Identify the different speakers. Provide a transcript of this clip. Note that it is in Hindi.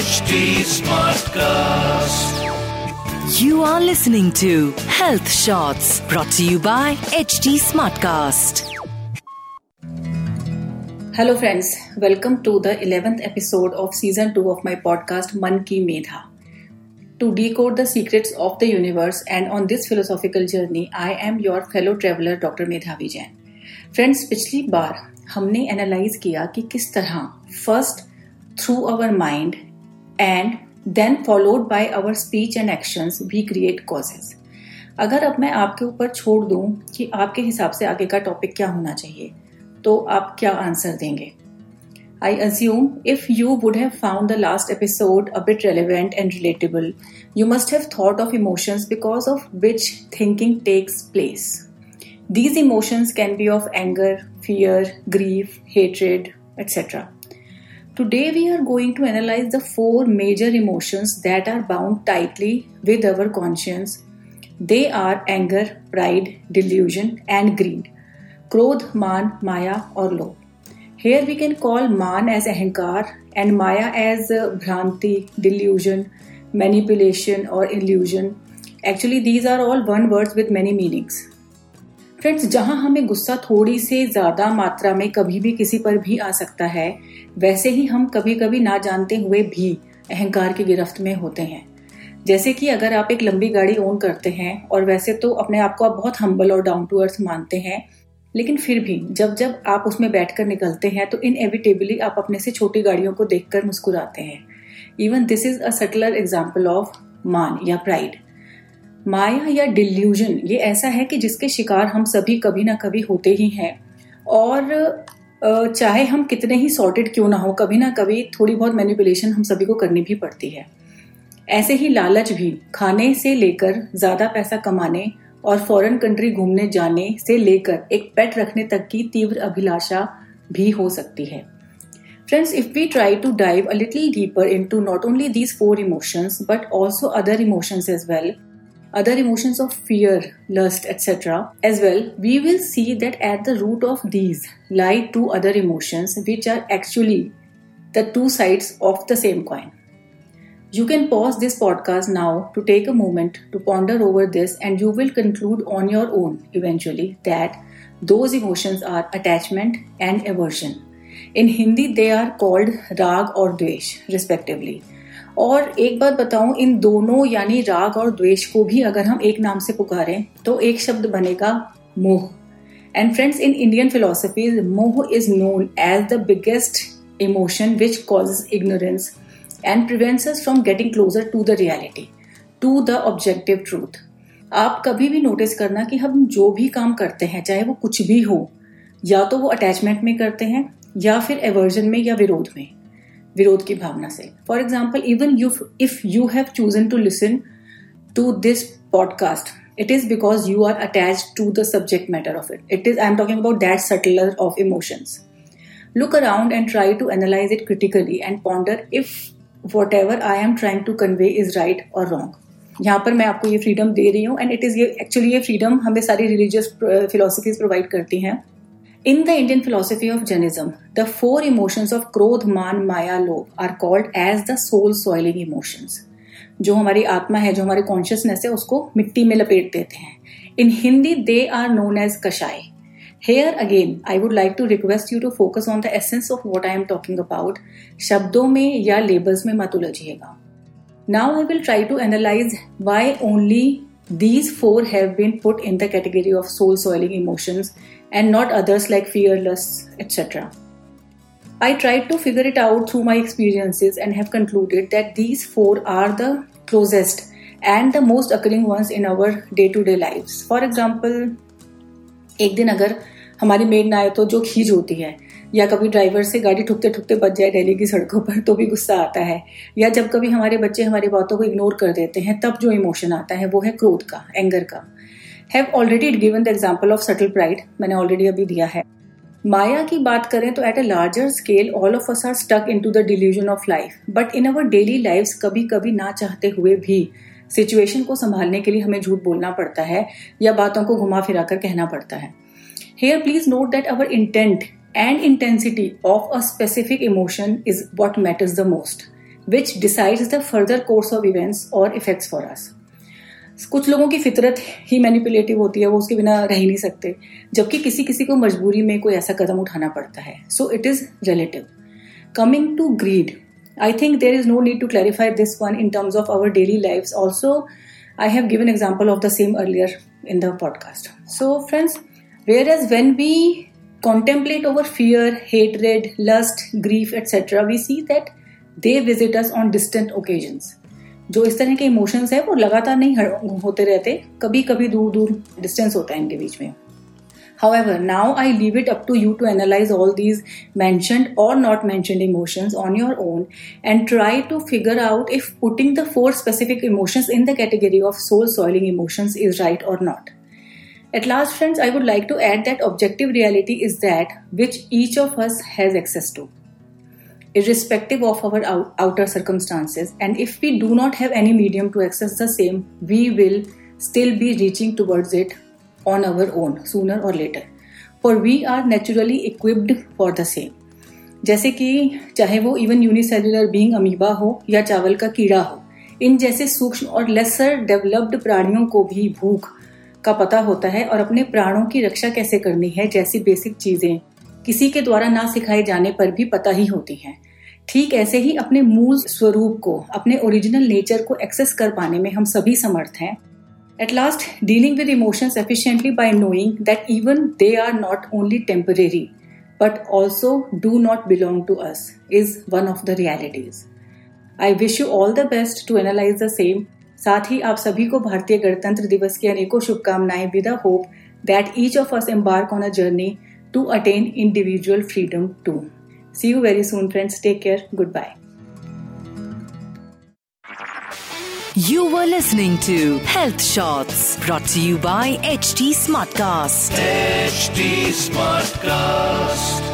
Speaker 1: HD Smartcast.
Speaker 2: You are listening to Health Shots brought to you by HT Smartcast.
Speaker 3: Hello, friends. Welcome to the 11th episode of season 2 of my podcast Man Ki Medha. To decode the secrets of the universe and on this philosophical journey, I am your fellow traveler Dr. Medhavi Jain. Friends पिछली बार हमने एनालाइज किया कि किस तरह first through our mind And then followed by our speech and actions we create causes अगर अब मैं आपके ऊपर छोड़ दूँ कि आपके हिसाब से आगे का टॉपिक क्या होना चाहिए तो आप क्या आंसर देंगे I assume if you would have found the last episode a bit relevant and relatable, you must have thought of emotions because of which thinking takes place. These emotions can be of anger, fear, grief, hatred, etc. Today, we are going to analyze the four major emotions that are bound tightly with our conscience. They are anger, pride, delusion, and greed. Krodh, Man, Maya, or Lobh. Here we can call Man as Ahankar and Maya as uh, Bhranti, delusion, manipulation, or illusion. Actually, these are all one words with many meanings. Friends जहाँ हमें गुस्सा थोड़ी से ज़्यादा मात्रा में कभी भी किसी पर भी आ सकता है, वैसे ही हम कभी कभी ना जानते हुए भी अहंकार की गिरफ्त में होते हैं। जैसे कि अगर आप एक लंबी गाड़ी ओन करते हैं और वैसे तो अपने आप को आप बहुत हम्बल और डाउन टू अर्थ मानते हैं, लेकिन फिर भी जब जब आप उसमें बैठकर निकलते हैं तो इनएविटेबली आप अपने से छोटी गाड़ियों को देखकर मुस्कुराते हैं। Even this is a subtler example of मान या प्राइड माया या डिल्यूजन, ये ऐसा है कि जिसके शिकार हम सभी कभी ना कभी होते ही हैं। और चाहे हम कितने ही सॉर्टेड क्यों ना हो, कभी ना कभी थोड़ी बहुत मैनिपुलेशन हम सभी को करनी भी पड़ती है। ऐसे ही लालच भी, खाने से लेकर ज़्यादा पैसा कमाने और फॉरेन कंट्री घूमने जाने से लेकर एक पेट रखने तक की तीव्र अभिलाषा भी हो सकती है। Friends if we try to dive a little deeper into not only these four emotions but also other emotions as well other emotions of fear, lust, etc. as well, we will see that at the root of these lie two other emotions which are actually the two sides of the same coin. You can pause this podcast now to take a moment to ponder over this, and you will conclude on your own eventually that those emotions are attachment and aversion. In Hindi, they are called rag or dvesh, respectively. और एक बात बताऊँ, इन दोनों, यानी राग और द्वेष को भी अगर हम एक नाम से पुकारें तो एक शब्द बनेगा मोह। And friends in Indian philosophy moh is known as the biggest emotion which causes ignorance and prevents us from getting closer to the reality to the objective truth आप कभी भी नोटिस करना कि हम जो भी काम करते हैं, चाहे वो कुछ भी हो, या तो वो अटैचमेंट में करते हैं, या फिर एवर्जन में या विरोध में। विरोध की भावना से। For example even you if you have chosen to listen to this podcast it is because you are attach to the subject matter of it it is I am talking about that subtler of emotions look around and try to analyse it critically and ponder if whatever I am trying to convey is right और रॉन्ग यहाँ पर मैं आपको ये फ्रीडम दे रही हूँ एंड इट इज़ ये एक्चुअली ये फ्रीडम हमें सारी रिलीजियस फिलोसफीज प्रोवाइड करती हैं। In the Indian philosophy of Jainism, the four emotions of Krodh, Man, Maya, Lobh are called as the soul soiling emotions. जो हमारी आत्मा है जो हमारी कॉन्शियसनेस है उसको मिट्टी में लपेट देते हैं in Hindi they are known as kashaya here again I would like to request you to focus on the essence of what I am talking about शब्दों में या लेबल्स में मत उलझिएगा now I will try to analyse why only these four have been put in the category of soul soiling emotions and not others like fear, lust, etc. I tried to figure it out through my experiences and have concluded that these four are the closest and the most occurring ones in our day to day lives. For example, एक दिन अगर हमारी मेड ना आए तो जो खींच होती है या कभी ड्राइवर से गाड़ी ठुकते ठुकते बच जाए दिल्ली की सड़कों पर तो भी गुस्सा आता है या जब कभी हमारे बच्चे हमारी बातों को इग्नोर कर देते हैं तब जो इमोशन आता है वो है क्रोध का एंगर का have already given the example of subtle pride मैंने ऑलरेडी अभी दिया है। माया की बात करें तो at a larger scale all of us are stuck in to the delusion of life but in our daily life कभी कभी ना चाहते हुए भी सिचुएशन को संभालने के लिए हमें झूठ बोलना पड़ता है या बातों को घुमा फिरा कर कहना पड़ता है। Here please note that our intent and intensity of a specific emotion is what matters the most. Which decides the further course of events और इफेक्ट्स फॉर अस कुछ लोगों की फितरत ही मैनिपुलेटिव होती है वो उसके बिना रह ही नहीं सकते जबकि किसी किसी को मजबूरी में कोई ऐसा कदम उठाना पड़ता है so it is relative coming to greed I think there is no need to clarify this one in terms of our daily life also I have given example of the same earlier in the podcast. So, friends, whereas when we contemplate over fear, hatred, lust, grief, etc., we see that they visit us on distant occasions. जो इस तरह के इमोशंस है, वो लगातार नहीं होते रहते कभी कभी दूर दूर डिस्टेंस होता है इनके बीच में। However now I leave it up to you to analyse all these mentioned और not mentioned emotions on your own and try to figure out if putting the four specific emotions in the category of soul soiling emotions is right और not at last friends I would like to add that objective reality is that which each of us has access to irrespective of our out- outer circumstances. And if we do not have any medium to access the same, we will still be reaching towards it on our own sooner or later. For we are naturally equipped for the same. जैसे कि चाहे वो इवन यूनिसेलुलर बीइंग अमीबा हो या चावल का कीड़ा हो इन जैसे सूक्ष्म और लेसर डेवलप्ड प्राणियों को भी भूख का पता होता है और अपने प्राणों की रक्षा कैसे करनी है जैसी बेसिक चीज़ें किसी के द्वारा ना सिखाए जाने पर भी पता ही होती हैं। ठीक ऐसे ही अपने मूल स्वरूप को, अपने ओरिजिनल नेचर को एक्सेस कर पाने में हम सभी समर्थ हैं। At last dealing with emotions efficiently by knowing that even they are not only temporary but also do not belong to us is one of the realities I wish you all the best to analyse the same साथ ही आप सभी को भारतीय गणतंत्र दिवस की अनेकों शुभकामनाएँ, with a hope that each of us embark on a journey to attain individual freedom too. See you very soon, friends. Take care. Goodbye.
Speaker 2: You were listening to Health Shots brought to you by HT Smartcast.
Speaker 1: HT Smartcast.